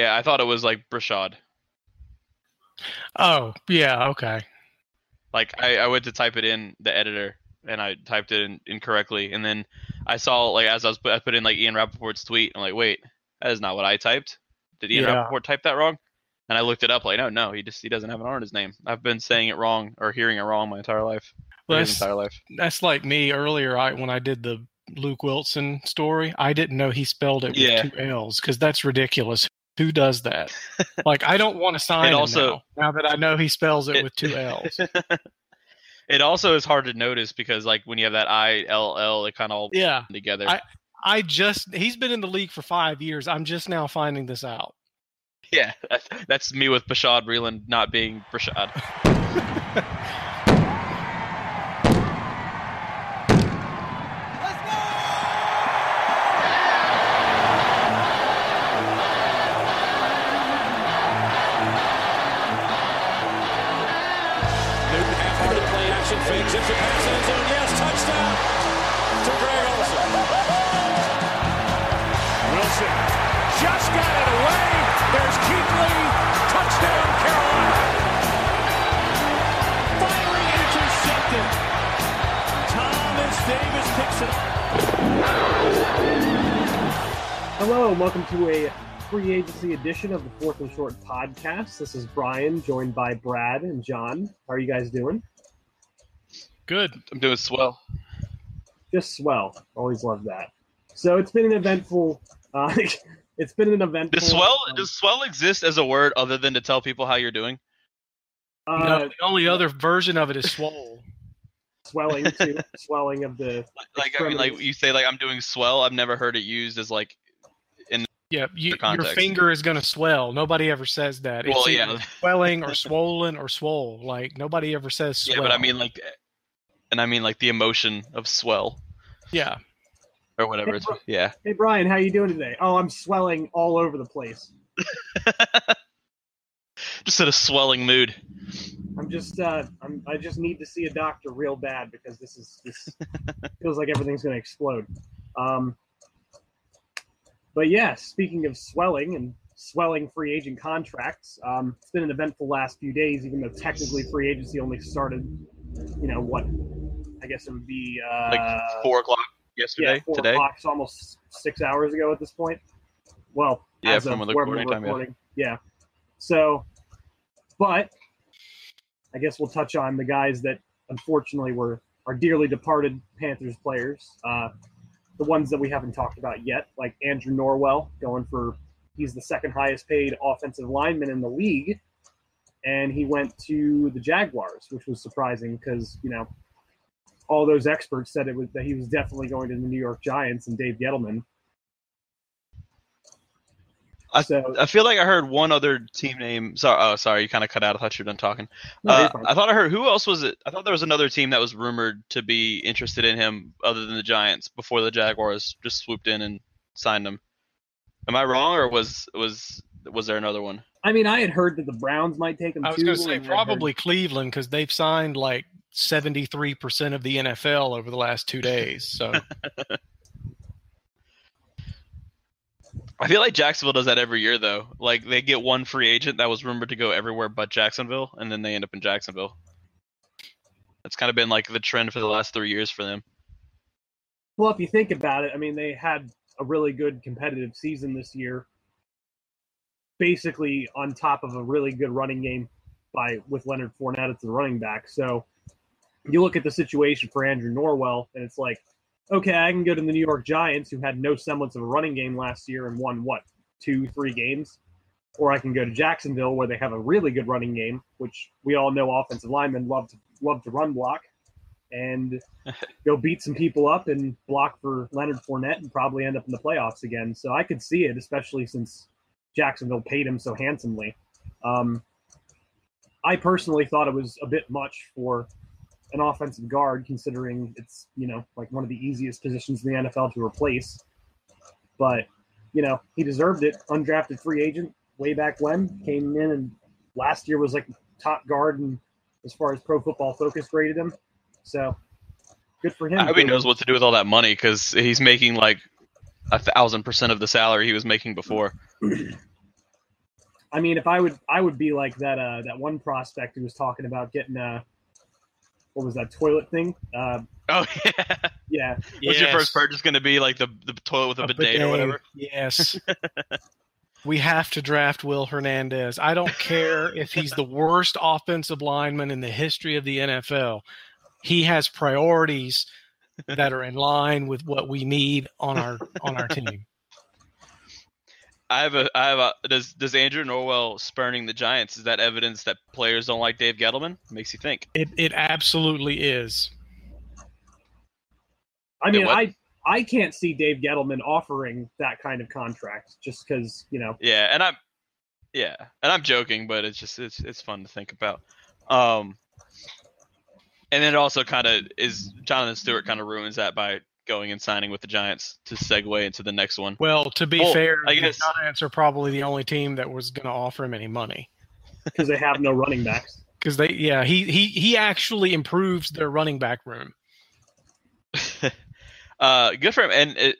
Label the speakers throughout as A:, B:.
A: Yeah, I thought it was like Brashad.
B: Oh, yeah, okay.
A: Like I, I went to type it in the editor and I typed it in incorrectly, and then I saw like as I was I put in like Ian Rapoport's tweet. I'm like, wait, that is not what I typed. Did Ian
B: Yeah.
A: Rapoport type that wrong? And I looked it up. Like, no, no, he just he doesn't have an R in his name. I've been saying it wrong or hearing it wrong my entire life.
B: Well,
A: his entire life.
B: that's like me earlier. I when I did the Luke Willson story, I didn't know he spelled it with two L's because that's ridiculous. Who does that? like, I don't want to sign
A: It also-
B: now, now that I know he spells it
A: It-
B: with two L's.
A: it also is hard to notice because like when you have that I L L, it kind of all
B: Yeah,
A: together.
B: I- I just he's been in the league for five years. I'm just now finding this out.
A: yeah, that's, that's me with Bashaud Breeland not being Brashad.
C: Hello, and welcome to a free agency edition of the Fourth and Short podcast. This is Brian, joined by Brad and Jon. How are you guys doing?
B: Good.
A: I'm doing swell.
C: Just swell. Always love that. So it's been an eventful. Uh, it's been an eventful.
A: Does swell
C: um,
A: does swell exist as a word other than to tell people how you're doing?
C: uh,
B: no, the only other version of it is swell.
C: swelling too. swelling of the.
A: Like I mean, like you say, like I'm doing swell. I've never heard it used as like.
B: Yeah, you, your finger is going to swell. Nobody ever says that. It's
A: Well,
B: either
A: yeah,
B: swelling or swollen or swole. Like nobody ever says swell.
A: yeah, but I mean like, and I mean like the emotion of swell
B: yeah.
A: or whatever.
C: Hey,
A: It's yeah.
C: Hey Brian, how you doing today? Oh, I'm swelling all over the place.
A: Just in a swelling mood.
C: I'm just. Uh, I'm, I just need to see a doctor real bad because this is this feels like everything's going to explode. Um, but yeah, speaking of swelling and swelling free agent contracts, um, it's been an eventful last few days. Even though technically free agency only started, you know what? I guess it would be uh,
A: Like four o'clock
C: yeah,
A: yesterday,
C: four
A: today.
C: o'clock. Almost six hours ago at this point. Well,
A: Yeah, from
C: of
A: the recording time, yeah.
C: recording. Yeah. So, but I guess we'll touch on the guys that unfortunately were our dearly departed Panthers players. Uh, the ones that we haven't talked about yet, like Andrew Norwell, going for he's the second highest paid offensive lineman in the league, and he went to the Jaguars, which was surprising because you know all those experts said it was that he was definitely going to the New York Giants and Dave Gettleman. So
A: I feel like I heard one other team name. Sorry, oh, sorry, you kind of cut out. I thought you were done talking.
C: no,
A: Uh. I thought I heard who else was it? I thought there was another team that was rumored to be interested in him, other than the Giants, before the Jaguars just swooped in and signed him. Am I wrong, or was was was there another one?
C: I mean, I had heard that the Browns might take him
B: I was going to say
C: and heard-
B: probably Cleveland because they've signed like 73% of the NFL over the last two days. So
A: I feel like Jacksonville does that every year, though. Like they get one free agent that was rumored to go everywhere but Jacksonville, and then they end up in Jacksonville. That's kind of been like the trend for the last three years for them.
C: Well, if you think about it, I mean, they had a really good competitive season this year, basically on top of a really good running game by with Leonard Fournette as the running back. So you look at the situation for Andrew Norwell, and it's like, okay, I can go to the New York Giants, who had no semblance of a running game last year and won what two, three games, or I can go to Jacksonville, where they have a really good running game, which we all know offensive linemen love to love to run block, and go beat some people up and block for Leonard Fournette and probably end up in the playoffs again. So I could see it, especially since Jacksonville paid him so handsomely. Um, I personally thought it was a bit much for an offensive guard, considering it's you know like one of the easiest positions in the NFL to replace. But you know he deserved it. Undrafted free agent way back when came in and last year was like top guard and as far as Pro Football Focus graded him. So good for him.
A: I hope he knows what to do with all that money because he's making like a thousand percent of the salary he was making before.
C: I mean, if I would, I would be like that. Uh, that one prospect who was talking about getting uh what was that toilet thing? Uh,
A: Oh yeah.
C: yeah,
A: Was your first purchase going to be like the the toilet with a,
B: A
A: bidet, or whatever?
B: Yes. we have to draft Will Hernandez. I don't care if he's the worst offensive lineman in the history of the NFL. He has priorities that are in line with what we need on our on our team.
A: I have a I have a does does Andrew Norwell spurning the Giants is that evidence that players don't like Dave Gettleman? Makes you think.
B: It it absolutely is.
C: I mean. I I can't see Dave Gettleman offering that kind of contract just because you know.
A: Yeah, and I'm yeah, and I'm joking, but it's just it's it's fun to think about. Um, and then it also kind of is Jonathan Stewart kind of ruins that by going and signing with the Giants to segue into the next one.
B: Well, to be
A: Well,
B: fair,
A: I guess the
B: Giants are probably the only team that was going to offer him any money
C: because they have no running backs.
B: because they yeah he he he actually improves their running back room.
A: uh, good for him. And it,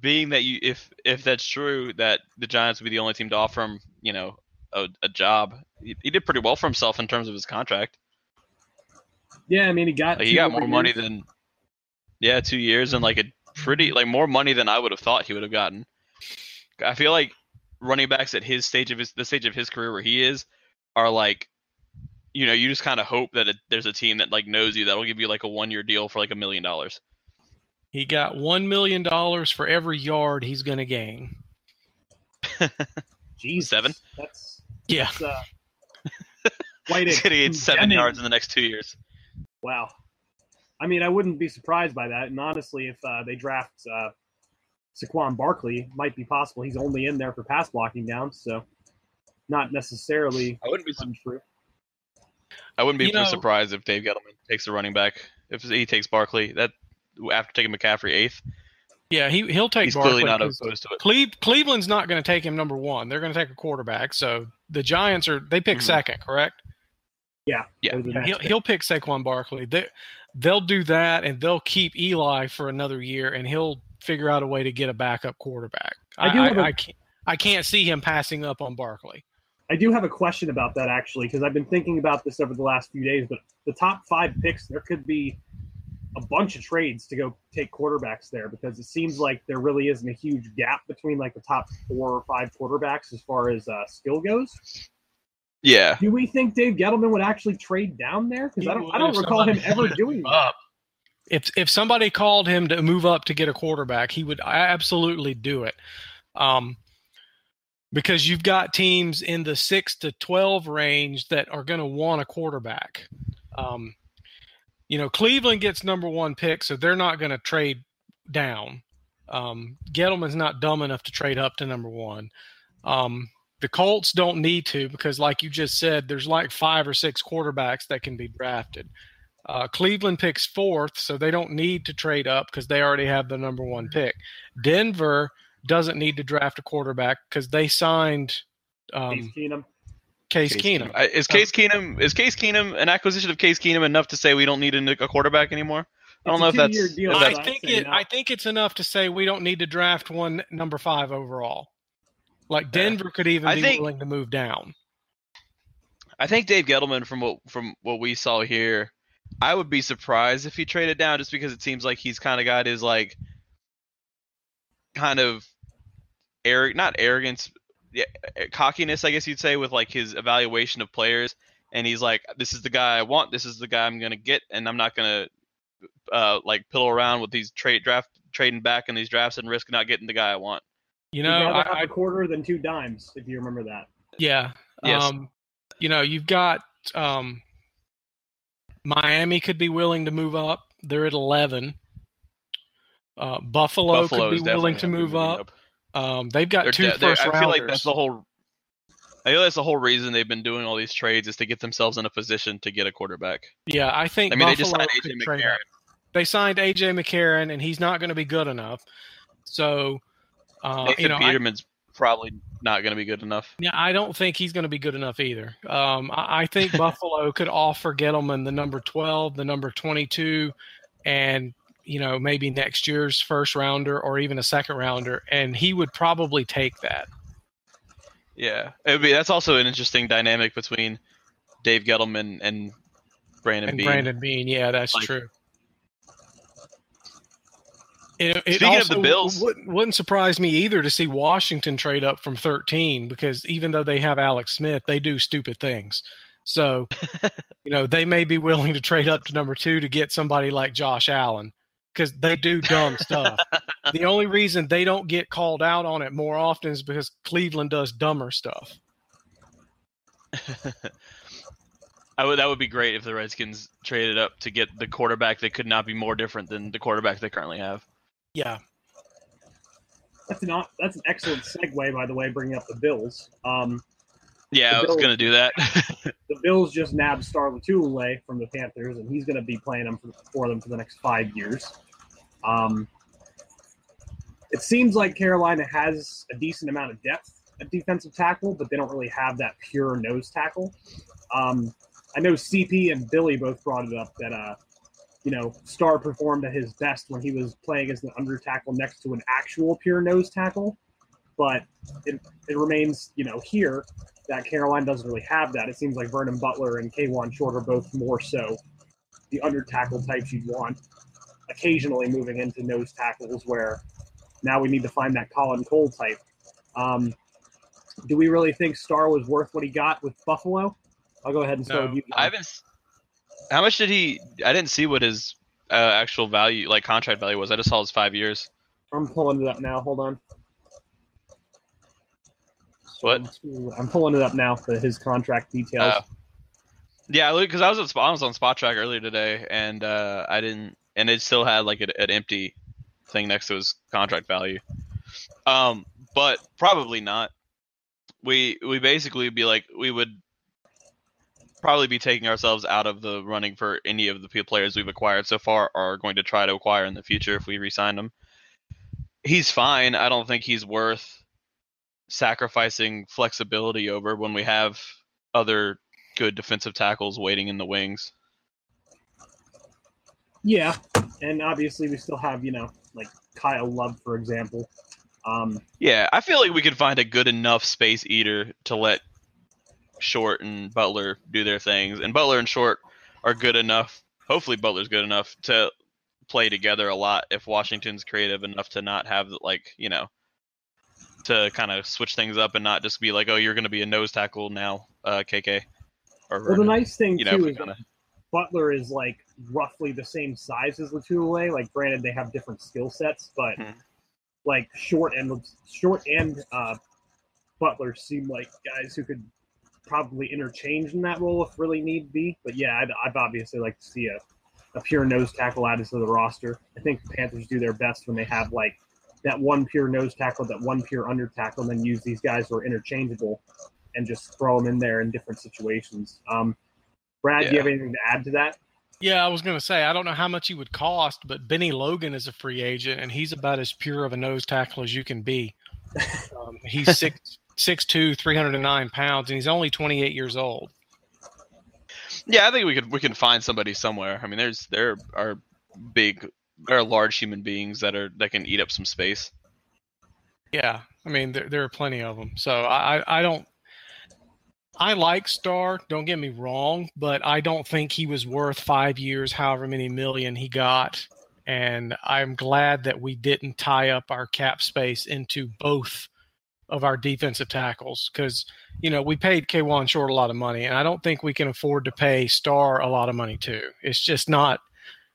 A: being that you, if if that's true, that the Giants would be the only team to offer him, you know, a, a job. He, he did pretty well for himself in terms of his contract.
C: Yeah, I mean, he got
A: Like, he got
C: more
A: more money than yeah, two years and like a pretty like more money than I would have thought he would have gotten. I feel like running backs at his stage of his the stage of his career where he is are like you know you just kind of hope that it, there's a team that like knows you that'll give you like a one year deal for like a million dollars.
B: He got one million dollars for every yard he's going to gain.
C: Jesus,
A: Seven?
C: That's
B: Yeah,
C: that's, uh, quite
A: He's gonna get seven yards in the next two years.
C: Wow. I mean, I wouldn't be surprised by that. And honestly, if uh, they draft uh, Saquon Barkley, might be possible he's only in there for pass blocking downs, so not necessarily
A: I wouldn't be
C: untrue.
A: I wouldn't be
B: You
A: too
B: know-
A: surprised if Dave Gettleman takes a running back. If he takes Barkley, that after taking McCaffrey eighth,
B: yeah, he he'll take
A: he's
B: Barkley
A: clearly not
B: 'cause
A: opposed to it.
B: Cleve, Cleveland's not going to take him number one. They're going to take a quarterback. So the Giants are they pick
A: Mhm.
B: second, correct?
C: Yeah.
A: Yeah.
C: they're the
B: Yeah,
C: next
B: he'll
C: pick.
B: he'll pick Saquon Barkley. They they'll do that, and they'll keep Eli for another year, and he'll figure out a way to get a backup quarterback.
C: I
B: I
C: do
B: I,
C: a-
B: I can't I can't see him passing up on Barkley.
C: I do have a question about that actually, because I've been thinking about this over the last few days. But the top five picks, there could be a bunch of trades to go take quarterbacks there because it seems like there really isn't a huge gap between like the top four or five quarterbacks as far as uh, skill goes.
A: Yeah,
C: Do we think Dave Gettleman would actually trade down there? Because I don't, I don't recall him ever
B: wanted
C: doing
B: move
C: that.
B: up. If if somebody called him to move up to get a quarterback, he would absolutely do it. Um, because you've got teams in the six to twelve range that are going to want a quarterback. Um, you know, Cleveland gets number one pick, so they're not going to trade down. Um, Gettleman's not dumb enough to trade up to number one. Um, the Colts don't need to because, like you just said, there's like five or six quarterbacks that can be drafted. Uh, Cleveland picks fourth, so they don't need to trade up because they already have the number one pick. Denver doesn't need to draft a quarterback because they signed
C: Case
B: um,
C: Keenum.
B: Case Keenum.
A: I- Is Case Keenum is Case Keenum an acquisition of Case Keenum enough to say we don't need a, a quarterback anymore? I don't
C: It's
A: know if that's,
C: deal,
A: if that's
B: I think it.
C: no.
B: I think it's enough to say we don't need to draft one number five overall. Like Denver could even
A: I
B: be
A: think-
B: willing to move down.
A: I think Dave Gettleman, from what from what we saw here, I would be surprised if he traded down, just because it seems like he's kind of got his like, kind of, arrogant, not arrogance, yeah, cockiness, I guess you'd say, with like his evaluation of players, and he's like, this is the guy I want, this is the guy I'm gonna get, and I'm not gonna, uh, like pillow around with these trade draft trading back in these drafts and risk not getting the guy I want.
B: You know,
C: rather
B: I,
C: have
B: I
C: a quarter than two dimes, if you remember that.
B: Yeah.
A: Yes.
B: Um, you know, you've got um, Miami could be willing to move up. They're at 11. Uh, Buffalo
A: Buffalo
B: could be willing to move
A: moving
B: up. Um, they've got
A: They're
B: two
A: de- they're- I feel like that's the whole. I feel that's the whole reason they've been doing all these trades is to get themselves in a position to get a quarterback.
B: yeah, I think
A: I mean, they just signed AJ
B: trade
A: McCarron.
B: up. They signed AJ McCarron, and he's not going to be good enough. So, uh,
A: Nathan
B: you know, I,
A: Peterman's probably not going to be good enough.
B: yeah, I don't think he's going to be good enough either. Um, I, I think Buffalo could offer Gettleman the number 12, the number 22, and you know maybe next year's first rounder or even a second rounder, and he would probably take that.
A: Yeah, it would be. That's also an interesting dynamic between Dave Gettleman and Brandon
B: and
A: Beane.
B: Brandon Beane. Yeah, that's
A: Like-
B: true. It, it
A: Speaking of the Bills-
B: wouldn't, wouldn't surprise me either to see Washington trade up from 13 because even though they have Alex Smith, they do stupid things. So, you know, they may be willing to trade up to number two to get somebody like Josh Allen because they do dumb stuff. the only reason they don't get called out on it more often is because Cleveland does dumber stuff.
A: I would. That would be great if the Redskins traded up to get the quarterback that could not be more different than the quarterback they currently have.
B: Yeah.
C: That's not that's an excellent segue, by the way, bringing up the Bills. Um,
A: Yeah,
C: The
A: I was gonna do that.
C: the Bills just nabbed Star Lotulelei from the Panthers, and he's going to be playing them for, for them for the next five years. Um, it seems like Carolina has a decent amount of depth at defensive tackle, but they don't really have that pure nose tackle. Um, I know CP and Billy both brought it up that uh, you know Star performed at his best when he was playing as an under tackle next to an actual pure nose tackle, but it, it remains you know here that Carolina doesn't really have that. It seems like Vernon Butler and Kawann Short are both more so the under tackle types you'd want. Occasionally moving into nose tackles where now we need to find that Colin Cole type. Um, do we really think Star was worth what he got with Buffalo? I'll go ahead and start
B: No,
C: with you.
A: I haven't. How much did he? I didn't see what his uh, actual value, like contract value, was. I just saw his five years.
C: I'm pulling it up now. Hold on.
A: What?
C: I'm pulling it up now for his contract details.
A: Uh, yeah, because I was on Spot, I was on Spotrac earlier today, and uh, I didn't, and it still had like an, an empty thing next to his contract value. Um, but probably not. We we basically be like we would probably be taking ourselves out of the running for any of the players we've acquired so far or are going to try to acquire in the future if we re-sign him. He's fine. I don't think he's worth sacrificing flexibility over when we have other good defensive tackles waiting in the wings.
C: Yeah, and obviously we still have you know like Kyle Love for example. Um,
A: Yeah, I feel like we could find a good enough space eater to let Short and Butler do their things, and Butler and Short are good enough. Hopefully, Butler's good enough to play together a lot. If Washington's creative enough to not have like you know to kind of switch things up and not just be like, oh, you're going to be a nose tackle now, uh, KK. Or
C: well, the nice thing
A: you know,
C: too is
A: kinda-
C: Butler is like roughly the same size as Lotulelei. Like, granted, they have different skill sets, but
A: Mhm.
C: like short and short and uh, Butler seem like guys who could probably interchange in that role if really need be. But yeah, I'd, I'd obviously like to see a, a pure nose tackle added to the roster. I think the Panthers do their best when they have like that one pure nose tackle, that one pure under tackle, and then use these guys who are interchangeable and just throw them in there in different situations. Um, Brad, do you have anything to add to that?
B: Yeah, I was going to say I don't know how much he would cost, but Bennie Logan is a free agent, and he's about as pure of a nose tackle as you can be. Um, he's six six two, three hundred and nine pounds, and he's only twenty eight years old.
A: Yeah, I think we could we can find somebody somewhere. I mean, there's there are big, there are large human beings that are that can eat up some space.
B: Yeah, I mean there there are plenty of them. So I I- I don't. I like Star, Don't get me wrong, but I don't think he was worth five years, however many million he got. And I'm glad that we didn't tie up our cap space into both of our defensive tackles because you know we paid Kawann Short a lot of money, and I don't think we can afford to pay Star a lot of money too. It's just not.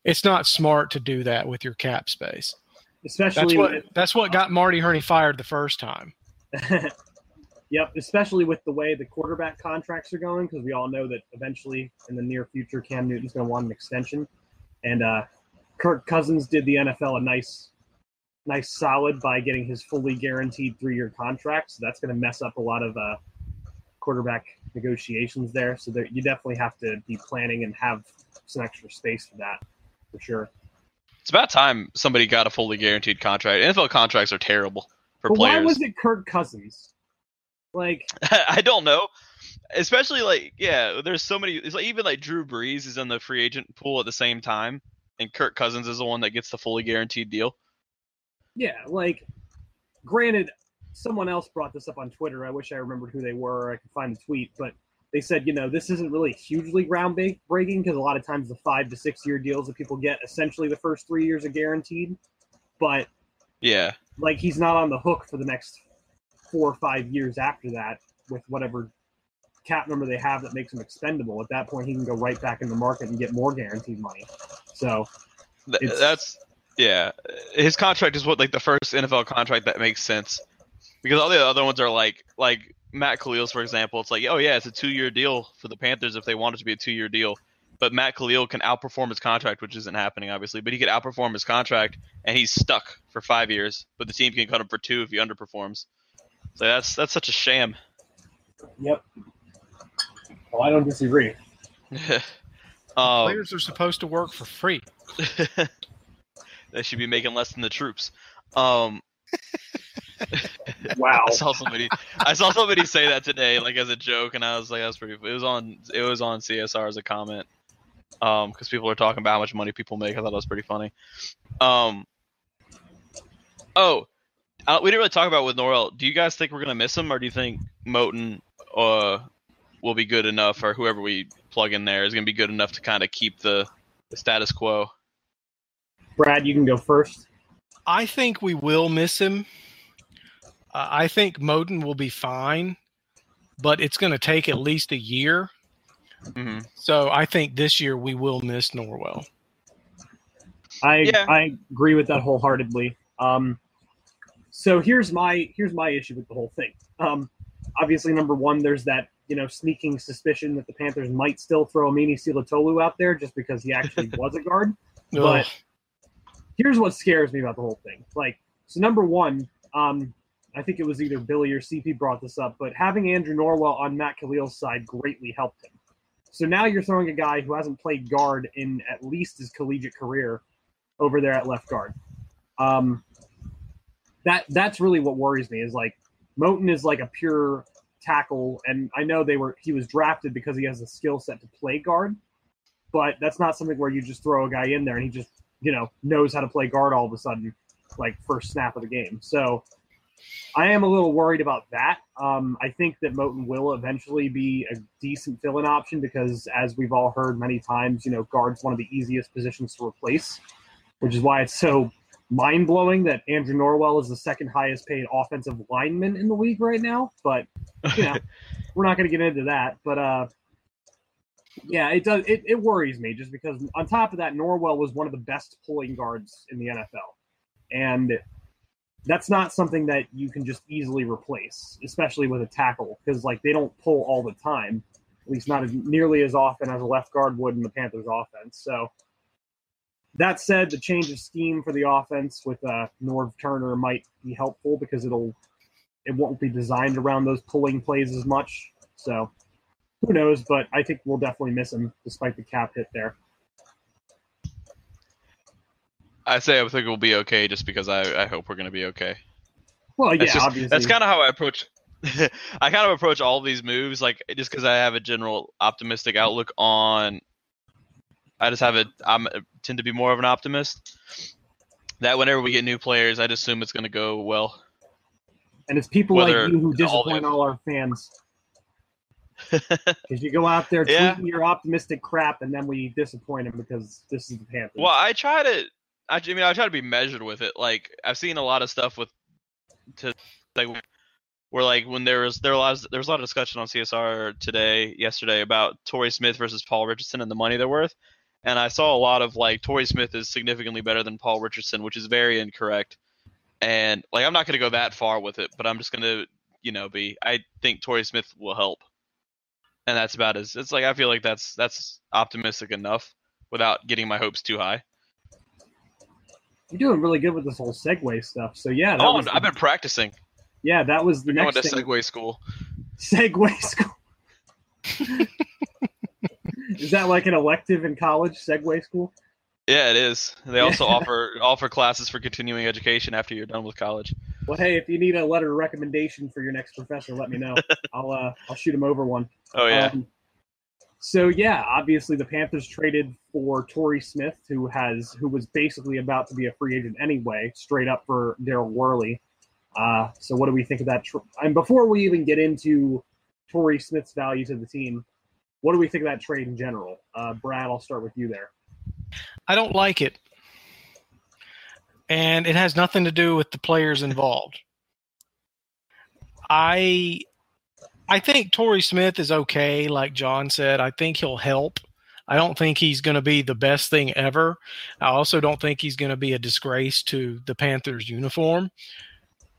B: It's not smart to do that with your cap space. That's
C: Especially
B: what that's what got Marty Hurney fired the first time.
C: Yep, especially with the way the quarterback contracts are going, because we all know that eventually in the near future, Cam Newton's going to want an extension, and uh, Kirk Cousins did the NFL a nice, nice solid by getting his fully guaranteed three-year contract. So that's going to mess up a lot of uh, quarterback negotiations there. So there, you definitely have to be planning and have some extra space for that, for sure.
A: It's about time somebody got a fully guaranteed contract. NFL contracts are terrible for
C: But why was it Kirk Cousins? Like,
A: I don't know. Especially like yeah, there's so many. It's like even like Drew Brees is in the free agent pool at the same time, and Kirk Cousins is the one that gets the fully guaranteed deal.
C: Yeah, like granted, someone else brought this up on Twitter. I wish I remembered who they were. I could find the tweet, but they said, you know, this isn't really hugely groundbreaking because a lot of times the five to six year deals that people get, essentially the first three years are guaranteed. But
A: Yeah.
C: like he's not on the hook for the next four or five years after that with whatever cap number they have that makes him expendable. At that point, he can go right back in the market and get more guaranteed money. So
A: Th- that's yeah. His contract is what like the first NFL contract that makes sense because all the other ones are like like Matt Kalil's for example. It's like oh yeah, it's a two year deal for the Panthers if they want it to be a two year deal. But Matt Kalil can outperform his contract, which isn't happening obviously. But he could outperform his contract, and he's stuck for five years. But the team can cut him for two if he underperforms. So that's that's such a sham.
C: Yep. Well, I don't disagree.
A: um,
B: Players are supposed to work for free.
A: they should be making less than the troops. Um,
C: Wow.
A: I saw somebody. I saw somebody say that today, like as a joke, and I was like, "That's pretty." It was on. It was on CSR as a comment, um, because people are talking about how much money people make. I thought that was pretty funny. Um. Oh, uh, we didn't really talk about with Norwell. Do you guys think we're gonna miss him, or do you think Moton, uh, will be good enough, or whoever we plug in there is gonna be good enough to kind of keep the, the status quo?
C: Brad, you can go first.
B: I think we will miss him. Uh, I think Moton will be fine, but it's going to take at least a year.
A: hmm
B: So I think this year we will miss Norwell.
C: I
A: Yeah.
C: I agree with that wholeheartedly. Um, so here's my here's my issue with the whole thing. Um, obviously, number one, there's that you know sneaking suspicion that the Panthers might still throw Amini Silatolu out there just because he actually was a guard. But-
B: Ugh.
C: Here's what scares me about the whole thing. Like, so number one, um, I think it was either Billy or CP brought this up, but having Andrew Norwell on Matt Kalil's side greatly helped him. So now you're throwing a guy who hasn't played guard in at least his collegiate career over there at left guard. Um, that that's really what worries me is like Moton is like a pure tackle, and I know they were he was drafted because he has a skill set to play guard, but that's not something where you just throw a guy in there and he just you know knows how to play guard all of a sudden, like first snap of the game. So I am a little worried about that. Um, I think that Moton will eventually be a decent fill-in option because, as we've all heard many times, you know, guard's one of the easiest positions to replace, which is why it's so mind-blowing that Andrew Norwell is the second highest paid offensive lineman in the league right now. But you know, we're not going to get into that. But uh, yeah, it does. It, it worries me just because on top of that, Norwell was one of the best pulling guards in the NFL, and that's not something that you can just easily replace, especially with a tackle, because like they don't pull all the time, at least not as nearly as often as a left guard would in the Panthers offense. So that said, the change of scheme for the offense with uh, Norv Turner might be helpful because it'll it won't be designed around those pulling plays as much. So who knows? But I think we'll definitely miss him despite the cap hit there.
A: I say I think we'll be okay, just because I, I hope we're gonna be okay.
C: Well, yeah,
A: That's just-
C: obviously.
A: That's kind of how I approach. I kind of approach all these moves, like just because I have a general optimistic outlook on. I just have a. I'm uh, tend to be more of an optimist. That whenever we get new players, I just assume it's going to go well.
C: and it's people
A: whether
C: like you who disappoint
A: the-
C: all, our fans. Because you go out there tweeting your optimistic crap, and then we disappoint them because this is the Panthers.
A: Well, I try to. I, I mean, I try to be measured with it. Like I've seen a lot of stuff with, to like, where like when there was there was there was a lot of discussion on CSR today, yesterday about Torrey Smith versus Paul Richardson and the money they're worth, and I saw a lot of like Torrey Smith is significantly better than Paul Richardson, which is very incorrect. And like I'm not going to go that far with it, but I'm just going to you know be. I think Torrey Smith will help, and that's about as. It's like I feel like that's that's optimistic enough without getting my hopes too high.
C: You're doing really good with this whole segue stuff. So yeah, that
A: Oh,
C: the-
A: I've been practicing.
C: yeah, that was the
A: Going
C: next
A: to
C: thing.
A: Segway school.
C: Segway school. is that like an elective in college? Segway school.
A: Yeah, it is. They also offer offer classes for continuing education after you're done with college.
C: Well, hey, if you need a letter of recommendation for your next professor, let me know. I'll uh, I'll shoot him over one.
A: Oh yeah.
C: Um, so yeah, obviously the Panthers traded for Torrey Smith, who has who was basically about to be a free agent anyway, straight up for Daryl Worley. Uh, so what do we think of that? Tr- and before we even get into Torrey Smith's value to the team, what do we think of that trade in general? Uh, Brad, I'll start with you there.
B: I don't like it. And it has nothing to do with the players involved. I I think Torrey Smith is okay, like Jon said. I think he'll help. I don't think he's going to be the best thing ever. I also don't think he's going to be a disgrace to the Panthers uniform.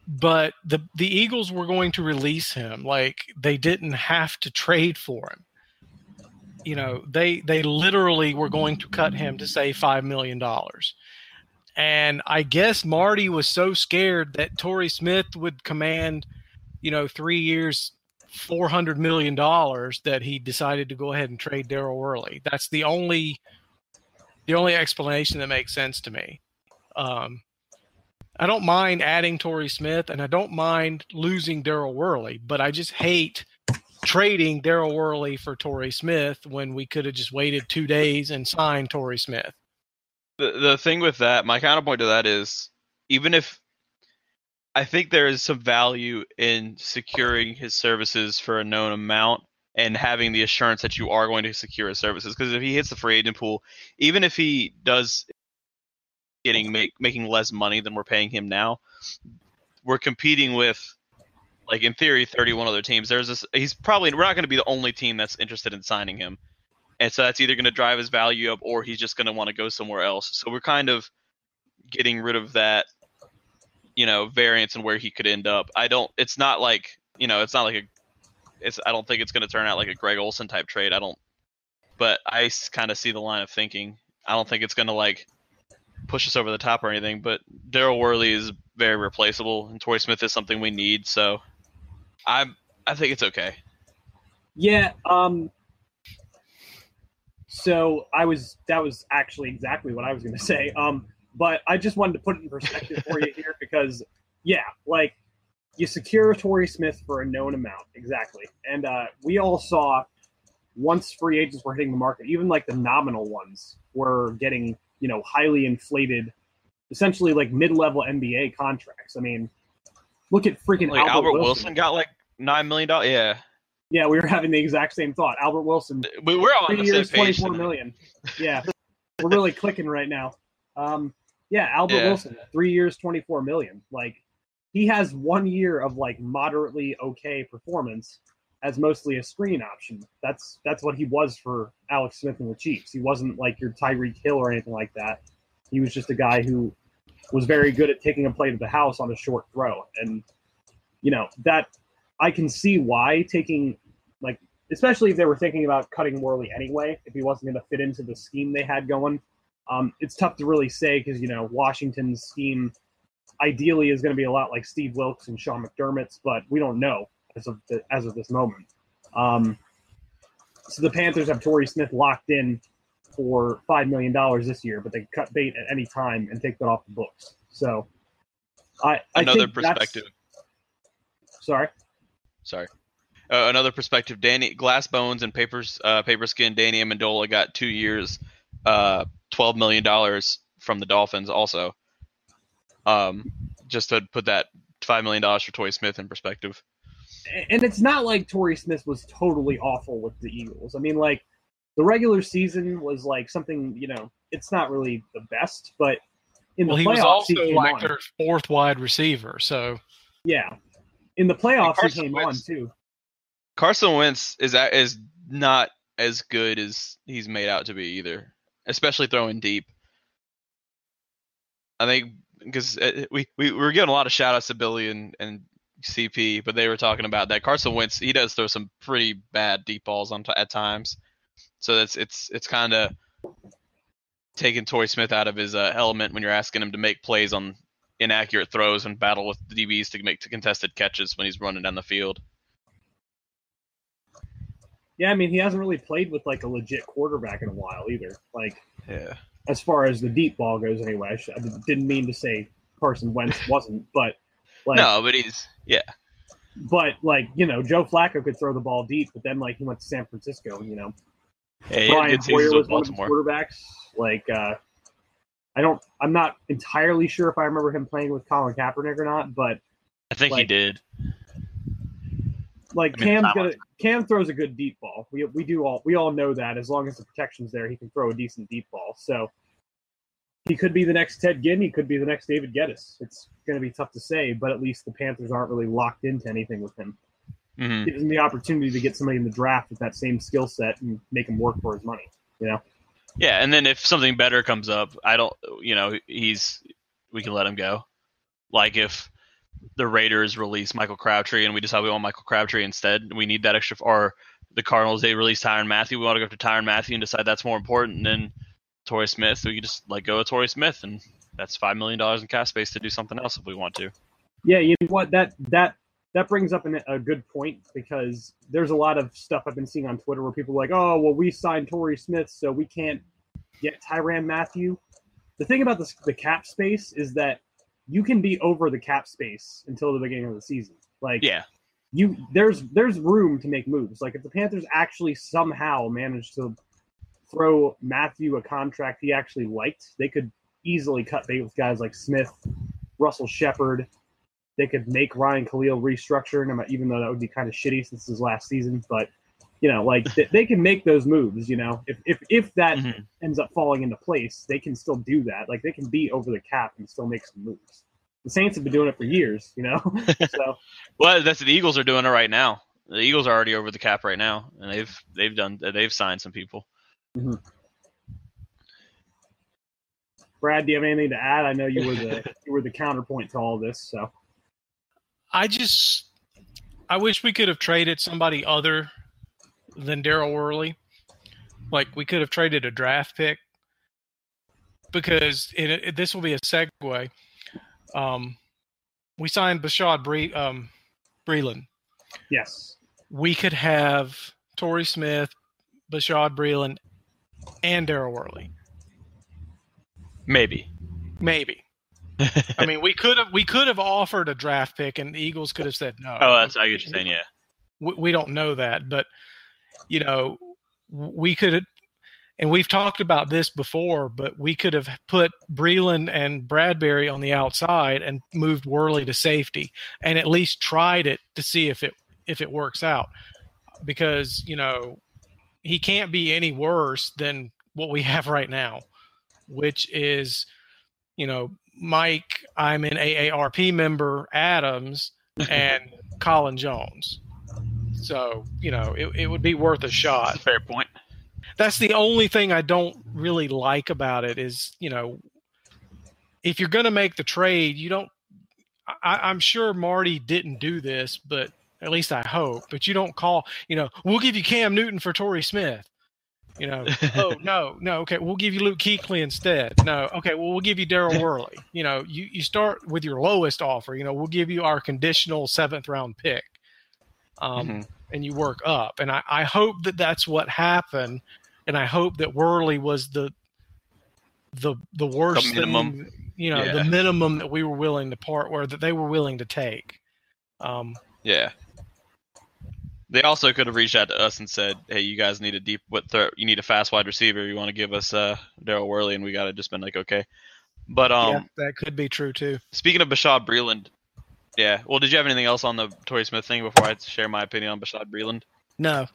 B: But the the Eagles were going to release him. Like they didn't have to trade for him. You know, they they literally were going to cut him to save 5 million dollars. And I guess Marty was so scared that Torrey Smith would command, you know, 3 years four hundred million dollars that he decided to go ahead and trade Daryl Worley. That's the only the only explanation that makes sense to me. Um, I don't mind adding Torrey Smith, and I don't mind losing Daryl Worley, but I just hate trading Daryl Worley for Torrey Smith when we could have just waited two days and signed Torrey Smith.
A: The the thing with that, my counterpoint to that is, even if I think there is some value in securing his services for a known amount and having the assurance that you are going to secure his services. Because if he hits the free agent pool, even if he does getting make, making less money than we're paying him now, we're competing with like in theory 31 other teams. There's this he's probably we're not going to be the only team that's interested in signing him. And so that's either going to drive his value up or he's just going to want to go somewhere else. So we're kind of getting rid of that you know variance and where he could end up. I don't. It's not like you know. It's not like a. It's. I don't think it's going to turn out like a Greg Olsen type trade. I don't. But I kind of see the line of thinking. I don't think it's going to like push us over the top or anything. But Daryl Worley is very replaceable, and Torrey Smith is something we need. So, I'm. I think it's okay.
C: Yeah. Um. So I was. That was actually exactly what I was going to say. Um. But I just wanted to put it in perspective for you here because, yeah, like you secure Torrey Smith for a known amount, exactly. And uh, we all saw once free agents were hitting the market, even like the nominal ones were getting, you know, highly inflated, essentially like mid-level NBA contracts. I mean, look at freaking
A: like
C: Albert,
A: Albert
C: Wilson.
A: Wilson. got like nine million dollars. Yeah,
C: Yeah, we were having the exact same thought. Albert Wilson,
A: we, we're on the
C: years,
A: same page.
C: twenty-four
A: tonight.
C: million. Yeah, we're really clicking right now. Um, yeah, Albert
A: Yeah.
C: Wilson, three years, twenty-four million. Like he has one year of like moderately okay performance as mostly a screen option. That's that's what he was for Alex Smith and the Chiefs. He wasn't like your Tyreek Hill or anything like that. He was just a guy who was very good at taking a play to the house on a short throw, and you know that I can see why taking like especially if they were thinking about cutting Worley anyway, if he wasn't going to fit into the scheme they had going. Um, it's tough to really say because you know Washington's scheme ideally is going to be a lot like Steve Wilks and Sean McDermott's, but we don't know as of the, as of this moment. Um, so the Panthers have Torrey Smith locked in for five million dollars this year, but they can cut bait at any time and take that off the books. So I, I
A: Another
C: think that's-
A: perspective.
C: Sorry.
A: Sorry. Uh, another perspective. Danny Glass Bones and Papers uh, Paper Skin. Danny Amendola got two years, uh, twelve million dollars from the Dolphins. Also, um, just to put that five million dollars for Toy Smith in perspective.
C: and it's not like Torrey Smith was totally awful with the Eagles. I mean, like the regular season was like something you know, it's not really the best, but in the
B: Well, he was also
C: he
B: like
C: on.
B: their fourth wide receiver. So
C: Yeah, in the playoffs he
A: Carson
C: came
A: Wentz-
C: on too.
A: Carson Wentz is is not as good as he's made out to be either, especially throwing deep. I think because we, we we were giving a lot of shout outs to Billy and, and CP, but they were talking about that Carson Wentz he does throw some pretty bad deep balls on t- at times, so that's it's it's kind of taking Torrey Smith out of his uh, element when you're asking him to make plays on inaccurate throws and battle with the DBs to make to contested catches when he's running down the field.
C: Yeah, I mean he hasn't really played with like a legit quarterback in a while either. Like
A: Yeah.
C: as far as the deep ball goes, anyway. I, sh- I didn't mean to say Carson Wentz wasn't, but like,
A: no, but he's yeah.
C: but like you know, Joe Flacco could throw the ball deep, but then like he went to San Francisco, you know.
A: Yeah,
C: Brian Hoyer
A: with
C: was one of the quarterbacks. Like, uh, I don't, I'm not entirely sure if I remember him playing with Colin Kaepernick or not, but
A: I think he did.
C: Like
A: I mean,
C: Cam's gonna Cam throws a good deep ball. We we do all we all know that as long as the protection's there, he can throw a decent deep ball. So he could be the next Ted Ginn. He could be the next David Geddes. It's going to be tough to say, but at least the Panthers aren't really locked into anything with him.
A: hmm
C: Gives him the opportunity to get somebody in the draft with that same skill set and make him work for his money. You know.
A: Yeah, and then if something better comes up, I don't, you know, he's we can let him go. Like if the Raiders release Michael Crabtree and we decide we want Michael Crabtree instead, we need that extra. Or the Cardinals they release Tyrann Mathieu, we want to go to Tyrann Mathieu and decide that's more important than Torrey Smith. We can just let go of Torrey Smith, and that's five million dollars in cap space to do something else if we want to.
C: Yeah, you know what? That that that brings up an, a good point because there's a lot of stuff I've been seeing on Twitter where people are like, "Oh, well, we signed Torrey Smith, so we can't get Tyrann Mathieu." The thing about the, the cap space is that you can be over the cap space until the beginning of the season. Like,
A: Yeah,
C: you there's there's room to make moves. Like if the Panthers actually somehow manage to throw Mathieu a contract he actually liked, they could easily cut bait with guys like Smith, Russell Shepard. They could make Ryan Kalil restructure, matter- even though that would be kind of shitty since his last season. But you know, like they, they can make those moves. You know, if if if that
A: Mhm.
C: ends up falling into place, they can still do that. Like they can be over the cap and still make some moves. The Saints have been doing it for years. You know, so.
A: well, that's the Eagles are doing it right now. The Eagles are already over the cap right now, and they've they've done they've signed some people.
C: Brad, do you have anything to add? I know you were the you were the counterpoint to all this. So
B: I just I wish we could have traded somebody other than Daryl Worley. Like we could have traded a draft pick because it, it, this will be a segue. Um, we signed Bashaud Bre- um, Breeland.
C: yes,
B: We could have Torrey Smith, Bashaud Breeland, and Daryl Worley.
A: Maybe.
B: Maybe. I mean, we could have we could have offered a draft pick, and the Eagles could have said no.
A: Oh, that's I get you're saying. Yeah.
B: we, we don't know that, but you know, we could, and we've talked about this before, but we could have put Breeland and Bradbury on the outside and moved Worley to safety, and at least tried it to see if it if it works out, because you know he can't be any worse than what we have right now, which is, you know, Mike, I'm an AARP member, Adams, and Colin Jones. So, you know, it, it would be worth a shot.
A: Fair point.
B: That's the only thing I don't really like about it is, you know, if you're going to make the trade, you don't. I, I'm sure Marty didn't do this, but at least I hope. But you don't call, you know, we'll give you Cam Newton for Torrey Smith. You know, oh no, no, okay, we'll give you Luke Kuechly instead. No, okay, well we'll give you Daryl Worley. You know, you you start with your lowest offer. You know, we'll give you our conditional seventh round pick, um,
A: Mhm.
B: and you work up. And I, I hope that that's what happened, and I hope that Worley was the the the worst
A: The minimum.
B: thing, you know,
A: Yeah.
B: the minimum that we were willing to part, or that they were willing to take. Um,
A: Yeah. They also could have reached out to us and said, "Hey, you guys need a deep, what throw? You need a fast wide receiver. You want to give us uh, Daryl Worley?" And we got to just been like, "Okay." But um,
B: yeah, that could be true too.
A: speaking of Bashaud Breeland, yeah. Well, did you have anything else on the Torrey Smith thing before I share my opinion on Bashad Breeland?
B: No,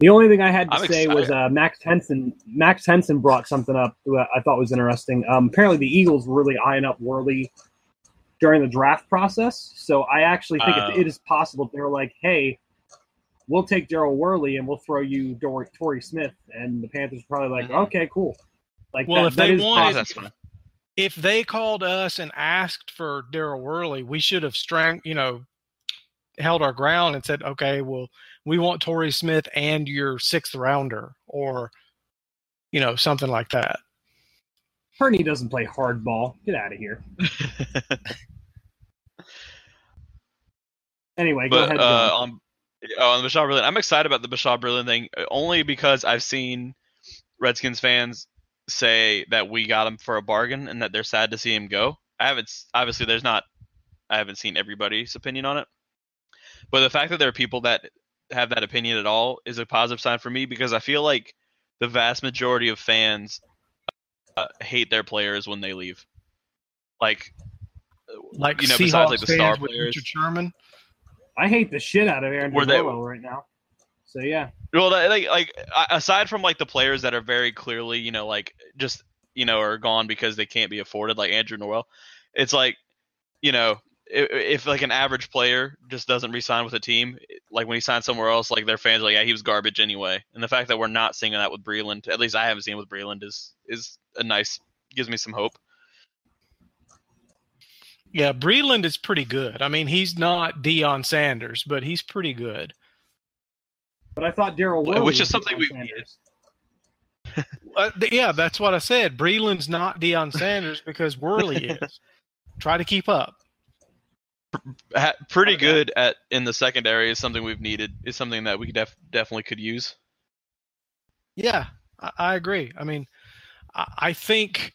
C: the only thing I had to
A: I'm
C: say was uh, Max Henson. Max Henson brought something up that I thought was interesting. Um, apparently, the Eagles were really eyeing up Worley during the draft process. So I actually think
A: Oh.
C: it, it is possible they were like, "Hey, we'll take Daryl Worley and we'll throw you Dor- Torrey Smith," and the Panthers were probably like,
A: Mhm.
C: "Okay, cool." Like,
B: Well,
C: that,
B: if
C: that
B: they
C: is
B: wanted-
A: that's fine.
B: if they called us and asked for Daryl Worley, we should have strang, you know, held our ground and said, okay, well, we want Torrey Smith and your sixth rounder, or you know, something like that.
C: Perney doesn't play hardball. Get out of here. Anyway, go
A: but
C: ahead.
A: uh,
C: Jon.
A: on oh, on the Bashaud Breeland, I'm excited about the Bashaud Breeland thing uh, only because I've seen Redskins fans say that we got him for a bargain and that they're sad to see him go. I haven't obviously there's not I haven't seen everybody's opinion on it, but the fact that there are people that have that opinion at all is a positive sign for me because I feel like the vast majority of fans uh, hate their players when they leave. Like
B: like
A: you know,
B: Seahawks
A: besides, like, the star players.
B: Richard Sherman.
C: I hate the shit out of Aaron
A: Were they-
C: Norwell right now. So yeah,
A: Well, like like aside from like the players that are very clearly, you know, like just you know are gone because they can't be afforded, like Andrew Norwell, it's like, you know, if, if like an average player just doesn't re-sign with a team, like when he signs somewhere else, like their fans are like, yeah, he was garbage anyway. And the fact that we're not seeing that with Breeland, at least I haven't seen it with Breeland, is is a nice gives me some hope.
B: Yeah, Breeland is pretty good. I mean, he's not Deion Sanders, but he's pretty good.
C: but I thought Daryl
A: Which is something we
C: Sanders.
B: Uh, yeah, that's what I said. Breeland's not Deion Sanders because Worley is. Try to keep up.
A: Pretty good at in the secondary is something we've needed. Is something that we def- definitely could use.
B: Yeah, I, I agree. I mean, I, I think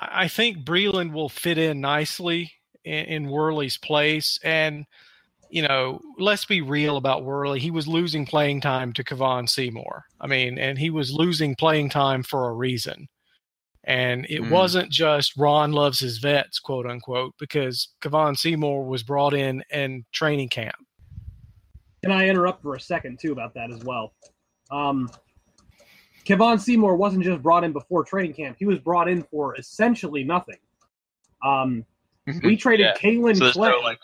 B: I I think Breeland will fit in nicely in, in Worley's place, and you know, let's be real about Worley. He was losing playing time to Kevon Seymour. I mean, and he was losing playing time for a reason. And it
A: Mm.
B: wasn't just Ron loves his vets, quote unquote, because Kevon Seymour was brought in in training camp.
C: Can I interrupt for a second too about that as well? Um, Kevon Seymour wasn't just brought in before training camp; he was brought in for essentially nothing. Um, we traded
A: Yeah.
C: Kaelin
A: So
C: Clay
A: no like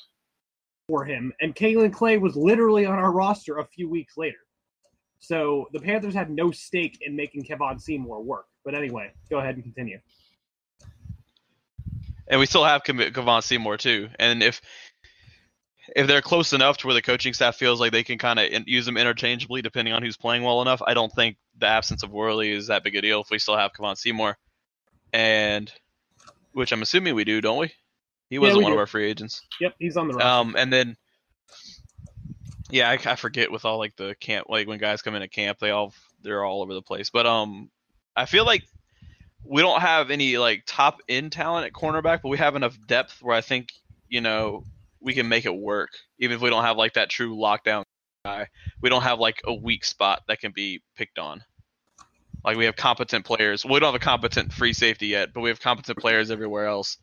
C: for him, and Kaelin Clay was literally on our roster a few weeks later. So the Panthers had no stake in making Kevon Seymour work. But anyway, go ahead and continue.
A: and we still have Kev- Kevon Seymour too. And if if they're close enough to where the coaching staff feels like they can kind of use them interchangeably depending on who's playing well enough, I don't think the absence of Worley is that big a deal if we still have Kevon Seymour, and which I'm assuming we do, don't we? He wasn't
C: we
A: one
C: do.
A: of our free agents.
C: Yep, he's on the roster.
A: Um, and then yeah, I, I forget with all like the camp, like when guys come into camp, they all they're all over the place. But um, I feel like we don't have any like top end talent at cornerback, but we have enough depth where I think you know we can make it work, even if we don't have like that true lockdown guy. We don't have like a weak spot that can be picked on. Like we have competent players. We don't have a competent free safety yet, but we have competent players everywhere else,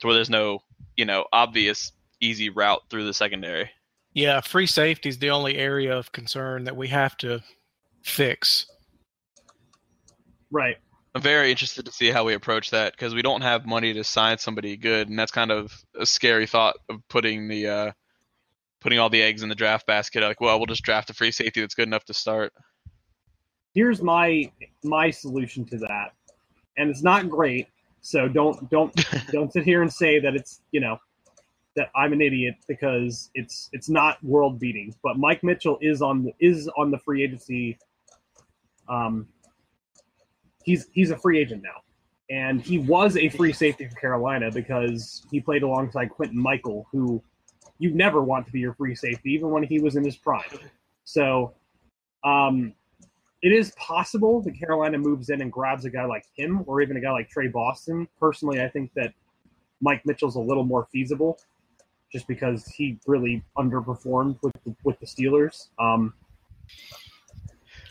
A: to where there's no you know obvious easy route through the secondary.
B: Yeah, free safety is the only area of concern that we have to fix.
C: right.
A: I'm very interested to see how we approach that because we don't have money to sign somebody good, and that's kind of a scary thought of putting the uh, putting all the eggs in the draft basket. Like, well, we'll just draft a free safety that's good enough to start.
C: here's my my solution to that and it's not great so don't don't don't sit here and say that it's you know that i'm an idiot because it's it's not world beating but mike mitchell is on the is on the free agency um he's he's a free agent now and he was a free safety for carolina because he played alongside quintin mikell who you never want to be your free safety even when he was in his prime so um it is possible that Carolina moves in and grabs a guy like him or even a guy like Tre Boston. Personally, I think that Mike Mitchell's a little more feasible just because he really underperformed with the, with the Steelers. Um,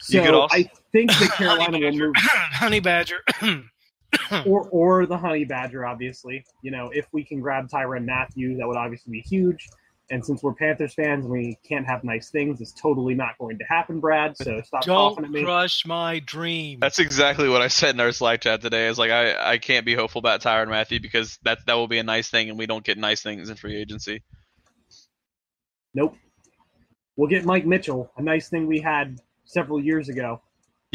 A: You could
C: so
A: also-
C: I think that Carolina will move
B: Honey Badger.
C: or or the Honey Badger, obviously. You know, if we can grab Tyrann Mathieu, that would obviously be huge. And since we're Panthers fans and we can't have nice things, it's totally not going to happen, Brad. So stop talking to
B: Don't
C: me.
B: crush my dream.
A: That's exactly what I said in our Slack chat today. Is like I, I can't be hopeful about Tyrann Mathieu because that that will be a nice thing, and we don't get nice things in free agency.
C: Nope. We'll get Mike Mitchell, a nice thing we had several years ago.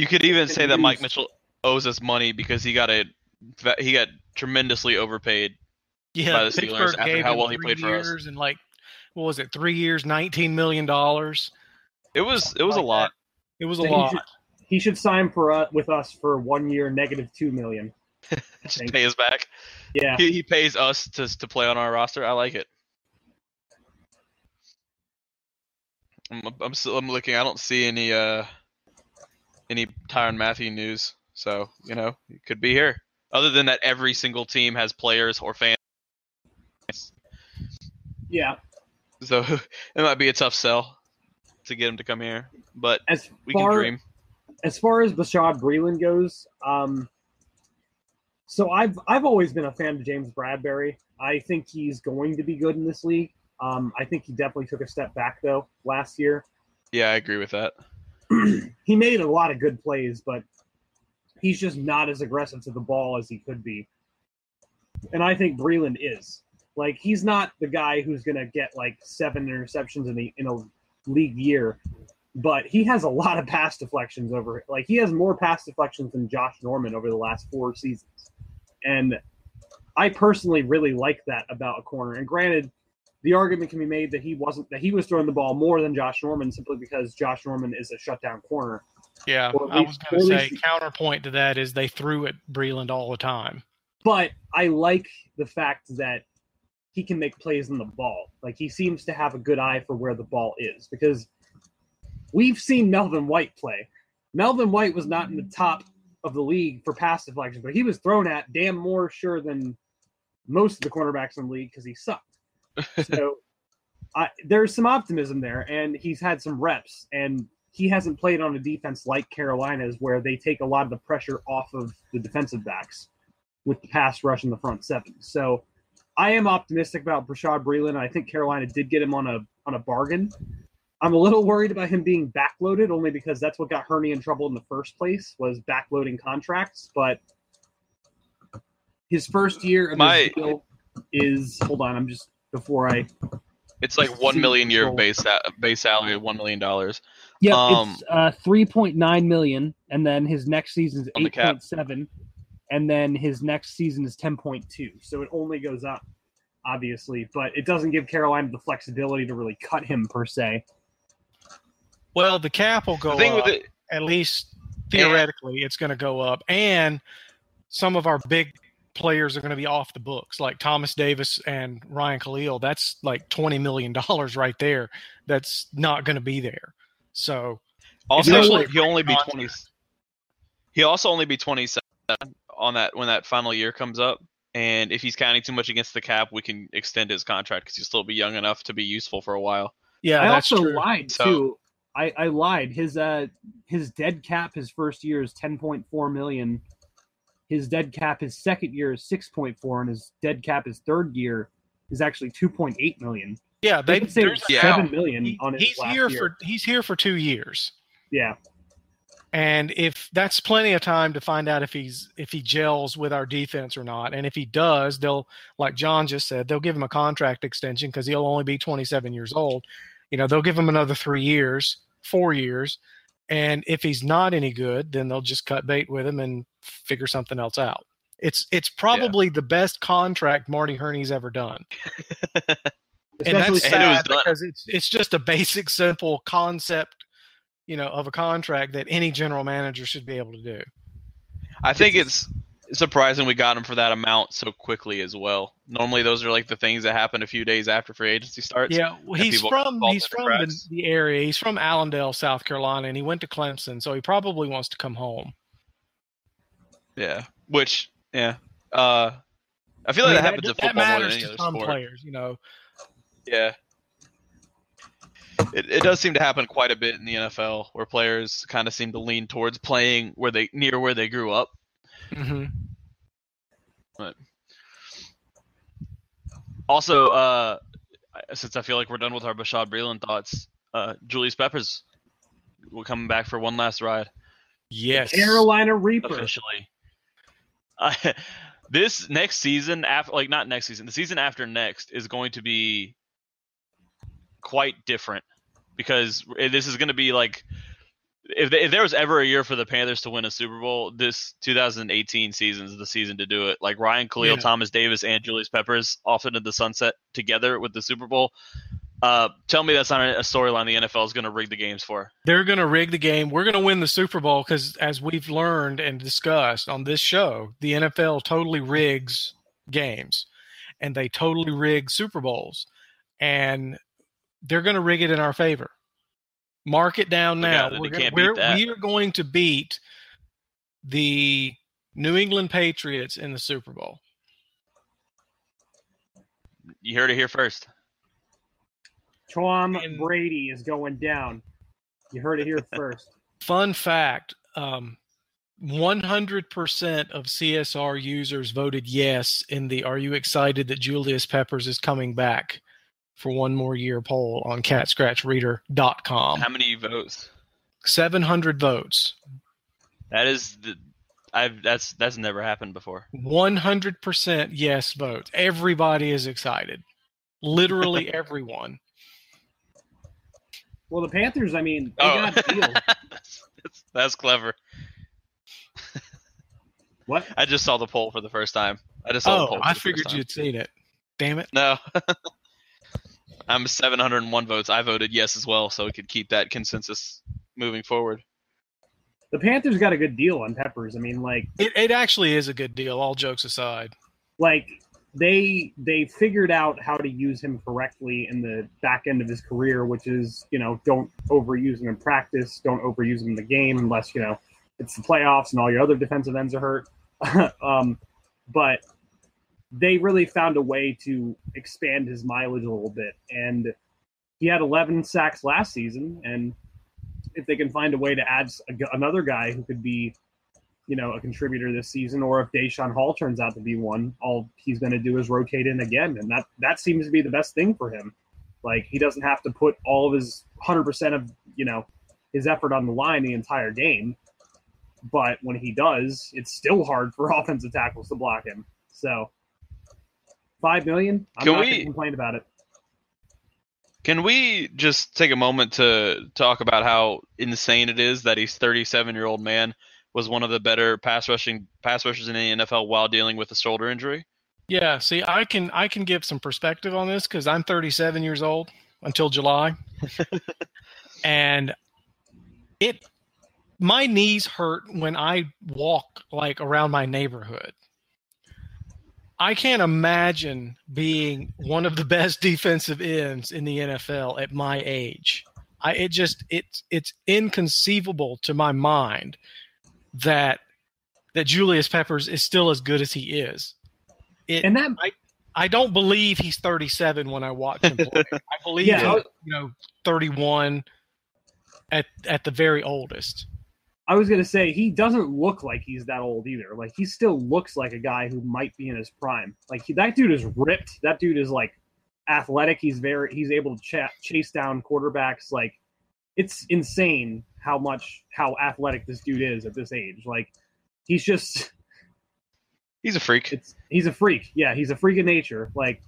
A: You could even say that Mike Mitchell owes us money because he got a he got tremendously overpaid.
B: yeah,
A: by the Steelers
B: Pittsburgh
A: after how well he played for us.
B: years and like what was it? Three years, nineteen million dollars.
A: It was it was a
C: Like
A: lot.
B: It was a
C: So he
B: lot.
C: should- He should sign for uh, with us for one year, negative two million.
A: Just
C: think-
A: pay us back.
C: Yeah,
A: He, he pays us to to play on our roster. I like it. I'm I'm, still, I'm looking. I don't see any uh any Tyrann Mathieu news. So you know, it could be here. Other than that, every single team has players or fans.
C: yeah.
A: So it might be a tough sell to get him to come here, but
C: As
A: we
C: far
A: can dream.
C: as far as Bashaud Breeland goes, um, So I've I've always been a fan of James Bradberry. I think he's going to be good in this league. Um, I think he definitely took a step back though last year.
A: Yeah, I agree with that.
C: he made a lot of good plays, but he's just not as aggressive to the ball as he could be. And I think Breeland is. Like he's not the guy who's gonna get like seven interceptions in the in a league year, but he has a lot of pass deflections over like he has more pass deflections than Josh Norman over the last four seasons. And I personally really like that about a corner. And granted, the argument can be made that he wasn't that he was throwing the ball more than Josh Norman simply because Josh Norman is a shutdown corner.
B: Yeah,
C: at
B: I was going to say
C: least-
B: counterpoint to that is they threw at Breeland all the time.
C: But I like the fact that he can make plays on the ball. Like he seems to have a good eye for where the ball is because we've seen Melvin White play. Melvin White was not in the top of the league for pass deflection, but he was thrown at damn more sure than most of the cornerbacks in the league because he sucked. So I, there's some optimism there, and he's had some reps, and he hasn't played on a defense like Carolina's where they take a lot of the pressure off of the defensive backs with the pass rush in the front seven. So I am optimistic about Bashaud Breeland. I think Carolina did get him on a on a bargain. I'm a little worried about him being backloaded only because that's what got Hurney in trouble in the first place was backloading contracts. But his first year of
A: My-
C: his deal is hold on, I'm just before I
A: It's like one million year base base salary, one million dollars.
D: Yeah,
A: Um,
D: it's uh, three point nine million, and then his next season's
A: On the
D: eight
A: cap.
D: point seven.
C: and then his next season is 10.2 so it only goes up obviously but it doesn't give carolina the flexibility to really cut him per se
B: Well, the cap will go
A: The thing
B: up.
A: with it,
B: At least theoretically, it's going to go up, and some of our big players are going to be off the books, like Thomas Davis and Ryan Kalil. That's like twenty million dollars right there. That's not going to be there. So
A: also
B: Especially
A: he'll only be twenty. He'll also only be twenty seven on that when that final year comes up. And if he's counting too much against the cap, we can extend his contract because he'll still be young enough to be useful for a while.
B: yeah,
C: i
B: that's
C: also
B: true.
C: lied
A: So-
C: too I, I lied his uh his dead cap his first year is 10.4 million his dead cap his second year is 6.4 and his dead cap his third year is actually 2.8 million
B: Yeah,
C: they
B: they
C: could save
B: there's
A: Yeah.
B: cap.
C: seven million
B: He-
C: on his
B: he's
C: last
B: here
C: year.
B: for he's here for two years.
C: yeah
B: And if that's plenty of time to find out if he's if he gels with our defense or not, and if he does, they'll like Jon just said, they'll give him a contract extension because he'll only be 27 years old. You know, they'll give him another three years, four years, and if he's not any good, then they'll just cut bait with him and figure something else out. It's it's probably the best contract Marty Hurney's ever done, and
C: especially
B: that's
A: And it
B: sad because it's it's just a basic, simple concept, you know, of a contract that any general manager should be able to do.
A: I think it's surprising we got him for that amount so quickly as well. Normally, those are like the things that happen a few days after free agency starts.
B: Yeah, well, he's from he's
A: the
B: from the, the area. He's from Allendale, South Carolina, and he went to Clemson, so he probably wants to come home.
A: Yeah. Which, yeah. Uh, I feel
B: I
A: like
B: mean,
A: that happens
B: that
A: football more than any
B: to
A: other
B: some
A: sport.
B: players, you know.
A: Yeah. It, it does seem to happen quite a bit in the NFL, where players kind of seem to lean towards playing where they near where they grew up.
B: Hmm But
A: Also, uh, since I feel like we're done with our Bashaud Breeland thoughts, uh, Julius Peppers will come back for one last ride.
B: Yes,
C: carolina reaper.
A: Officially. Uh, this next season, after like not next season, the season after next is going to be quite different because this is going to be like if, if there was ever a year for the Panthers to win a Super Bowl, this 2018 season is the season to do it. Like Ryan Kalil,
B: Yeah.
A: Thomas Davis, and Julius Peppers off into the sunset together with the Super Bowl. Uh, tell me that's not a storyline the NFL is going to rig the games for.
B: they're going to rig the game. We're going to win the Super Bowl because, as we've learned and discussed on this show, the NFL totally rigs games, and they totally rig Super Bowls, and they're going to rig it in our favor. Mark it down now.
A: out, they
B: We're gonna,
A: beat
B: we're, we are going to beat the New England Patriots in the Super Bowl.
A: You heard it here first.
C: tom
B: And-
C: brady is going down you heard it here first
B: Fun fact: um, 100% of CSR users voted yes in the Are You Excited that Julius Peppers is coming back for one more year poll on catscratchreader.com.
A: How many votes?
B: 700 votes.
A: That is the. I've that's that's never happened before.
B: 100% yes votes. Everybody is excited. Literally everyone.
C: Well, the Panthers, I mean, they
A: Oh,
C: got a deal.
A: that's, that's, that's clever.
C: What?
A: I just saw the poll for the first time. I just saw the
B: Oh,
A: poll.
B: I figured you'd seen it. Damn it.
A: No. I'm 701 votes. I voted yes as well, so we could keep that consensus moving forward.
C: The Panthers got a good deal on Peppers. I mean, like,
B: It, it actually is a good deal, all jokes aside.
C: like they they figured out how to use him correctly in the back end of his career, which is you know don't overuse him in practice, don't overuse him in the game unless you know it's the playoffs and all your other defensive ends are hurt. um, but they really found a way to expand his mileage a little bit, and he had 11 sacks last season, and if they can find a way to add another guy who could be you know, a contributor this season, or if Daeshon Hall turns out to be one, all he's going to do is rotate in again, and that that seems to be the best thing for him. Like he doesn't have to put all of his hundred percent of you know his effort on the line the entire game, but when he does, it's still hard for offensive tackles to block him. So five million, I'm
A: Can
C: not
A: we-
C: going to complain about it.
A: Can we just take a moment to talk about how insane it is that he's 37 year old man was one of the better pass rushing pass rushers in the NFL while dealing with a shoulder injury?
B: Yeah, see, I can I can give some perspective on this because I'm 37 years old until July, and it my knees hurt when I walk like around my neighborhood. I can't imagine being one of the best defensive ends in the NFL at my age. I it just it's it's inconceivable to my mind that that Julius Peppers is still as good as he is. It,
C: And that
B: I I don't believe he's 37 when I watch him play. I believe
C: Yeah,
B: he's, you know 31 at at the very oldest.
C: I was gonna say he doesn't look like he's that old either. Like he still looks like a guy who might be in his prime. Like he, that dude is ripped. That dude is like athletic. He's very he's able to ch- chase down quarterbacks. Like it's insane how much how athletic this dude is at this age. Like he's just
A: He's a freak.
C: it's he's a freak. Yeah, he's a freak of nature. Like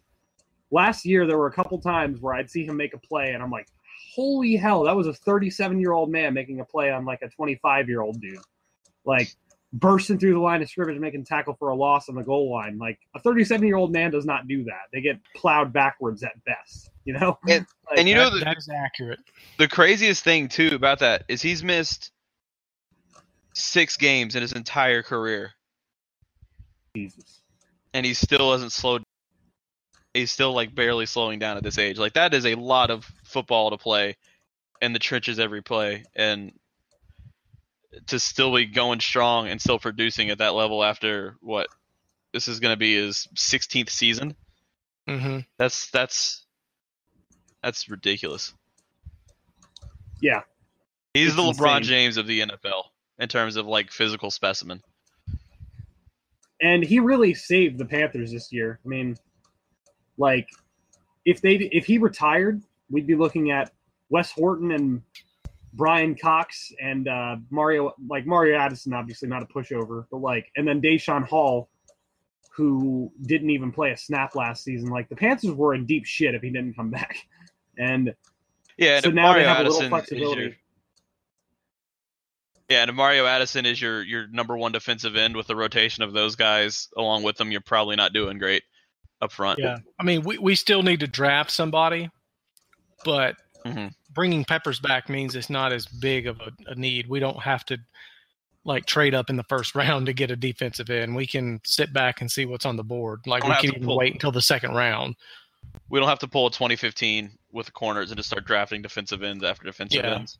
C: last year, there were a couple times where I'd see him make a play, and I'm like, "Holy hell, that was a 37 year old man making a play on like a 25 year old dude." Like bursting through the line of scrimmage, making tackle for a loss on the goal line. Like a 37 year old man does not do that. They get plowed backwards at best. You know.
A: And-
C: Like,
A: and you know
B: That-
A: the,
B: that is accurate.
A: the craziest thing too about that is he's missed six games in his entire career,
C: Jesus.
A: and he still hasn't slowed. He's still like barely slowing down at this age. Like that is a lot of football to play in the trenches every play, and to still be going strong and still producing at that level after what this is going to be his 16th season.
B: hmm
A: That's that's that's ridiculous.
C: Yeah.
A: He's
C: It's
A: the LeBron
C: insane.
A: James of the NFL in terms of like physical specimen.
C: and he really saved the Panthers this year. I mean, like if they if he retired, we'd be looking at Wes Horton and Bryan Cox and uh, Mario like Mario Addison, obviously not a pushover, but like and then Daeshon Hall, who didn't even play a snap last season. Like the Panthers were in deep shit if he didn't come back, and
A: Yeah, and
C: so now
A: Mario
C: they have a little
A: Addison
C: flexibility.
A: your yeah, and if Mario Addison is your your number one defensive end with the rotation of those guys along with them, you're probably not doing great up front.
B: Yeah, I mean, we, we still need to draft somebody, but
A: Mhm.
B: bringing Peppers back means it's not as big of a, a need. We don't have to like trade up in the first round to get a defensive end. We can sit back and see what's on the board. Like we can even
A: pull-
B: wait until the second round.
A: We don't have to pull a 2015 with the corners and just start drafting defensive ends after defensive
B: Yeah.
A: ends.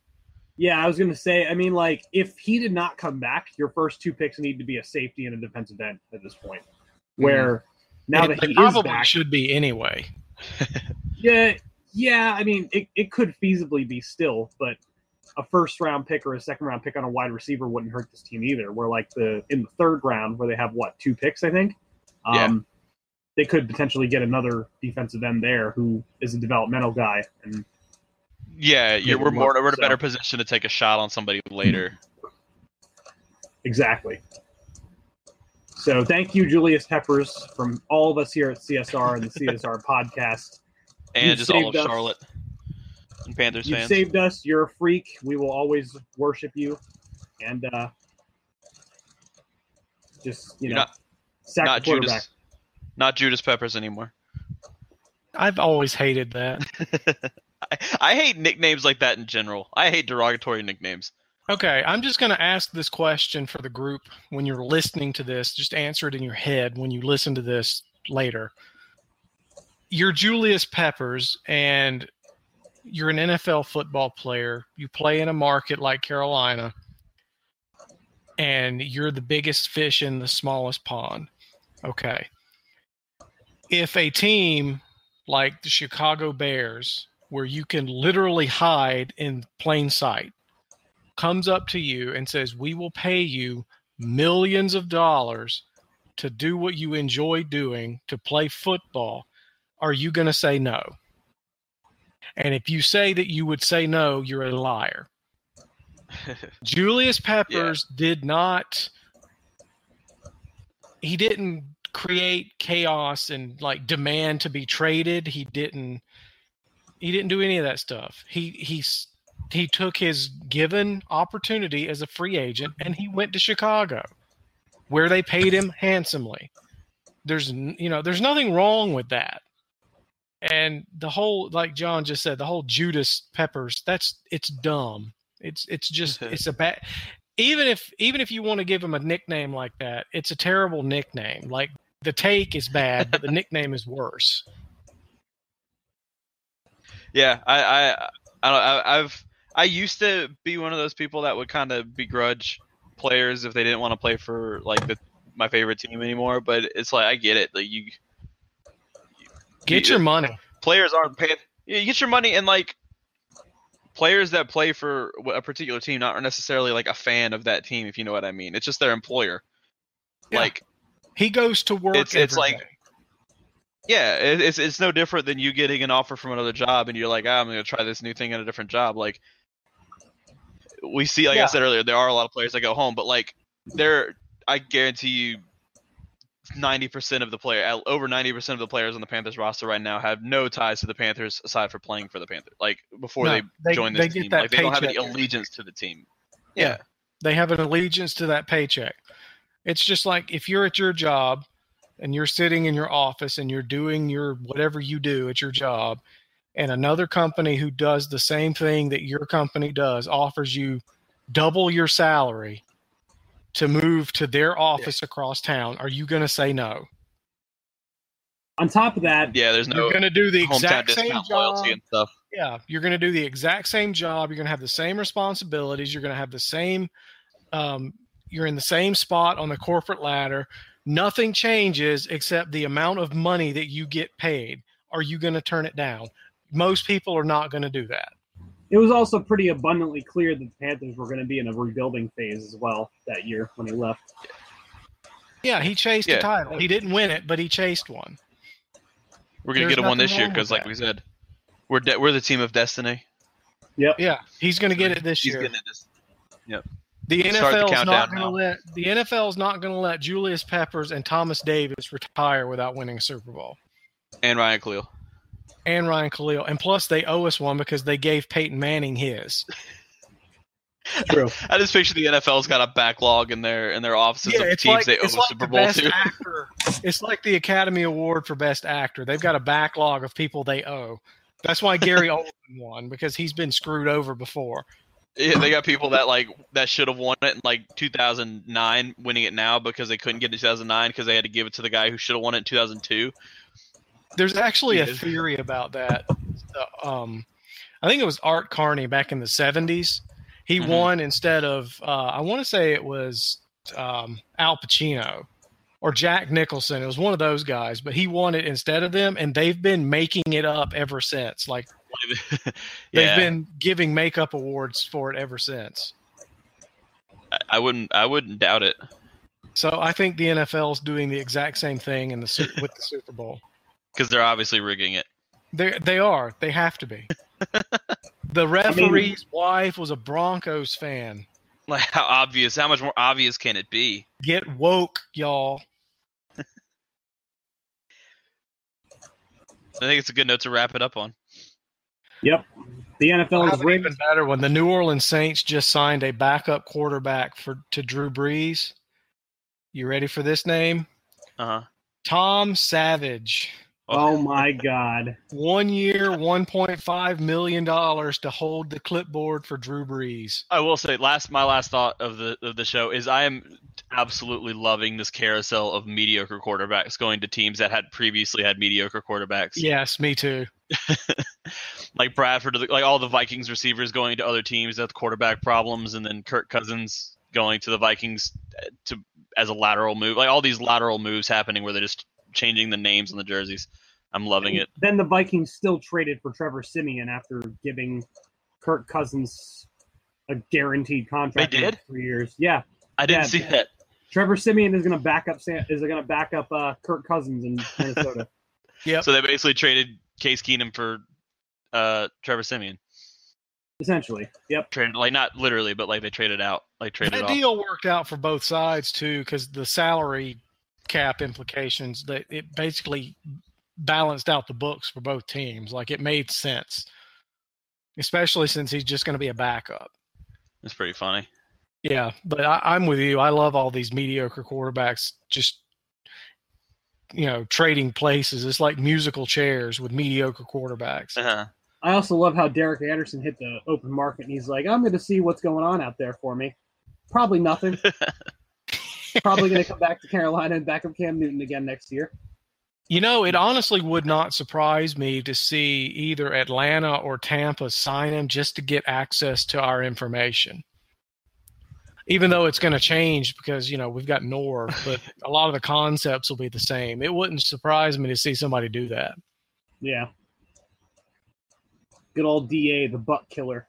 C: Yeah, I was gonna say. I mean, like, if he did not come back, your first two picks need to be a safety and a defensive end at this point. Where now
B: And
C: that he is
B: probably
C: back,
B: should be anyway.
C: yeah, yeah. I mean, it, it could feasibly be still, but a first round pick or a second round pick on a wide receiver wouldn't hurt this team either. Where like the in the third round where they have what two picks I think, um,
A: Yeah.
C: they could potentially get another defensive end there who is a developmental guy. And
A: Yeah,
C: Yeah,
A: we're more we're in a
C: so-
A: better position to take a shot on somebody later.
C: exactly. So thank you, Julius Peppers, from all of us here at CSR and the CSR podcast.
A: And
C: You've
A: just all of
C: us.
A: Charlotte and Panthers fans.
C: You've
A: fans.
C: saved us. You're a freak. We will always worship you. And uh, just you
A: You're
C: know,
A: not
C: sack
A: not. Judas not Judas Peppers anymore.
B: I've always hated that.
A: I, I hate nicknames like that in general. I hate derogatory nicknames.
B: Okay, I'm just going to ask this question for the group when you're listening to this. Just answer it in your head when you listen to this later. You're Julius Peppers, and you're an NFL football player. You play in a market like Carolina, and you're the biggest fish in the smallest pond. Okay. If a team like the Chicago Bears, where you can literally hide in plain sight, comes up to you and says, We will pay you millions of dollars to do what you enjoy doing, to play football, are you going to say no? And if you say that you would say no, you're a liar. Julius Peppers did not, he didn't create chaos and like demand to be traded. He didn't, he didn't do any of that stuff. He, he's, he took his given opportunity as a free agent and he went to Chicago where they paid him handsomely. There's you know, there's nothing wrong with that. And the whole like Jon just said, the whole Judas Peppers, that's it's dumb. It's it's just it's a bad even if even if you want to give him a nickname like that, it's a terrible nickname. Like the take is bad, but the nickname is worse.
A: Yeah, I, I, I don't. I, I've, I used to be one of those people that would kind of begrudge players if they didn't want to play for like the my favorite team anymore. But it's like I get it. Like you,
B: Get
A: you-
B: your money.
A: players aren't paid. Yeah, you get your money and like players that play for a particular team not necessarily like a fan of that team. If you know what I mean, it's just their employer.
B: Yeah.
A: Like
B: He goes to work.
A: It's- it's like-
B: day.
A: Yeah, it's it's no different than you getting an offer from another job and you're like, ah, I'm gonna try this new thing at a different job. Like we see, like
C: Yeah.
A: I said earlier, there are a lot of players that go home, but like there, I guarantee you, ninety percent of the player, over ninety percent of the players on the Panthers roster right now have no ties to the Panthers aside for playing for the Panthers. Like before
B: No,
A: they,
B: they-
A: join
B: they
A: this
B: get
A: team,
B: that
A: like they don't have any allegiance to the team.
B: Yeah. They have an allegiance to that paycheck. It's just like if you're at your job and you're sitting in your office and you're doing your whatever you do at your job, and another company who does the same thing that your company does offers you double your salary to move to their office across town, are you going to say no?
C: On top of that,
A: Yeah, there's no
B: you're going to do the exact same job.
A: and stuff.
B: Yeah, you're going to do the exact same job. You're going to have the same responsibilities. You're going to have the same. Um, you're in the same spot on the corporate ladder. Nothing changes except the amount of money that you get paid. Are you going to turn it down? Most people are not going to do that.
C: it was also pretty abundantly clear that the Panthers were going to be in a rebuilding phase as well that year when he left.
B: Yeah, he chased
A: Yeah.
B: a title. He didn't win it, but he chased one.
A: We're gonna get him one this year because, like
B: that.
A: we said, we're de- we're the team of destiny. Yep.
B: Yeah, he's going to get it this
A: He's
B: year.
A: getting it this.
B: The
A: the
B: NFL is not going to let the NFL is not going to let Julius Peppers and Thomas Davis retire without winning a Super Bowl.
A: And Ryan Kalil.
B: And Ryan Kalil. And plus, they owe us one because they gave Peyton Manning his.
C: True.
A: I just picture the NFL's got a backlog in their in their offices of teams
B: like,
A: they owe
B: it's like
A: Super Bowl
B: best
A: to.
B: actor. It's like the Academy Award for Best Actor. They've got a backlog of people they owe. That's why Gary Oldman won because he's been screwed over before.
A: Yeah, they got people that like that should have won it in like 2009, winning it now because they couldn't get it in 2009 because they had to give it to the guy who should have won it in 2002.
B: There's actually a theory about that. Uh, um, I think it was Art Carney back in the 70s. He
A: Mhm.
B: won instead of, uh, I want to say it was um, Al Pacino or Jack Nicholson. It was one of those guys, but he won it instead of them, and they've been making it up ever since. Like They've been giving makeup awards for it ever since.
A: I- I wouldn't. I wouldn't doubt it
B: So I think the NFL is doing the exact same thing in the with the Super Bowl.
A: Because they're obviously rigging it.
B: They they are. They have to be. the referee's wife was a Broncos fan.
A: Like how obvious? How much more obvious can it be?
B: Get woke, y'all.
A: I think it's a good note to wrap it up on.
C: Yep. The NFL is
B: an
C: rigged.
B: even better one. The New Orleans Saints just signed a backup quarterback for to Drew Brees. You ready for this name?
A: Uh huh.
B: Tom Savage.
C: Oh, oh my God.
B: One year, $1.5 million to hold the clipboard for Drew Brees.
A: I will say, last my last thought of the of the show is I am absolutely loving this carousel of mediocre quarterbacks going to teams that had previously had mediocre quarterbacks.
B: Yes, me too.
A: like Bradford, like all the Vikings receivers going to other teams that have quarterback problems, and then Kirk Cousins going to the Vikings to as a lateral move. Like all these lateral moves happening where they're just changing the names on the jerseys. I'm loving it.
C: Then the Vikings still traded for Trevor Siemian after giving Kirk Cousins a guaranteed contract
A: They
C: for
A: did?
C: three years. Yeah,
A: I didn't
C: Yeah.
A: see that.
C: Trevor Siemian is going to back up Sam, is going to back up uh, Kirk Cousins in Minnesota.
B: yeah.
A: So they basically traded Case Keenum for uh, Trevor Siemian.
C: essentially. Yep.
A: Traded like not literally, but like they traded out, like traded
B: That
A: off.
B: deal worked out for both sides too, because the salary cap implications that it basically balanced out the books for both teams. Like it made sense, especially since he's just going to be a backup.
A: It's pretty funny.
B: Yeah, but I, I'm with you. I love all these mediocre quarterbacks just you know trading places. It's like musical chairs with mediocre quarterbacks.
A: Uh-huh.
C: I also love how Derek Anderson hit the open market and he's like, I'm going to see what's going on out there for me. Probably nothing. Probably going to come back to Carolina and back up Cam Newton again next year.
B: You know, it honestly would not surprise me to see either Atlanta or Tampa sign him just to get access to our information. Even though it's going to change because, you know, we've got Norv, but a lot of the concepts will be the same. It wouldn't surprise me to see somebody do that.
C: Yeah. Good old DA, the buck killer.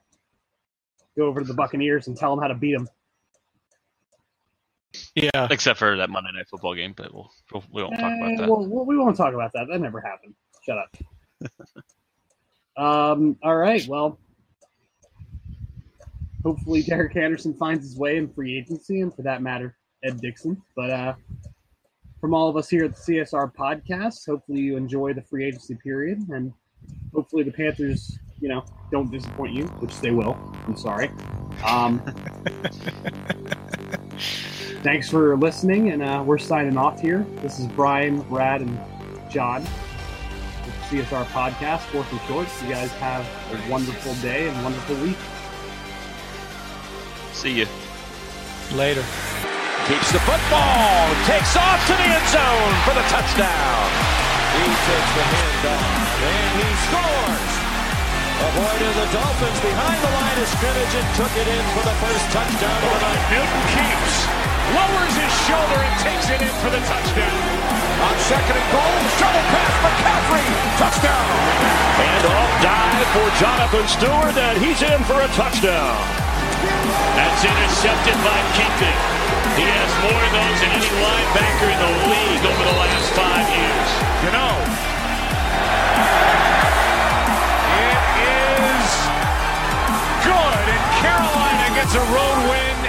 C: Go over to the Buccaneers and tell them how to beat them.
B: Yeah.
A: Except for that Monday Night Football game, but we'll, we'll we won't talk about
C: Eh,
A: that.
C: well, we won't talk about that. That never happened. Shut up. um. All right. Well, hopefully Derek Anderson finds his way in free agency, and for that matter, Ed Dickson. But uh, from all of us here at the CSR podcast, hopefully you enjoy the free agency period, and hopefully the Panthers, you know, don't disappoint you, which they will. I'm sorry. Um, thanks for listening, and uh, we're signing off here. This is Brian, Brad, and Jon with CSR Podcast, Fourth and Shorts. You guys have a wonderful day and wonderful week.
A: See you.
B: Later.
E: Keeps the football. Takes off to the end zone for the touchdown. He takes the handoff and he scores. Avoided the Dolphins behind the line of scrimmage and took it in for the first touchdown of the night. Newton keeps, lowers his shoulder and takes it in for the touchdown. On second and goal, shuttle pass McCaffrey, touchdown. And off dive for Jonathan Stewart, and he's in for a touchdown. That's intercepted by Keating. He has more of those than any linebacker in the league over the Carolina gets a road win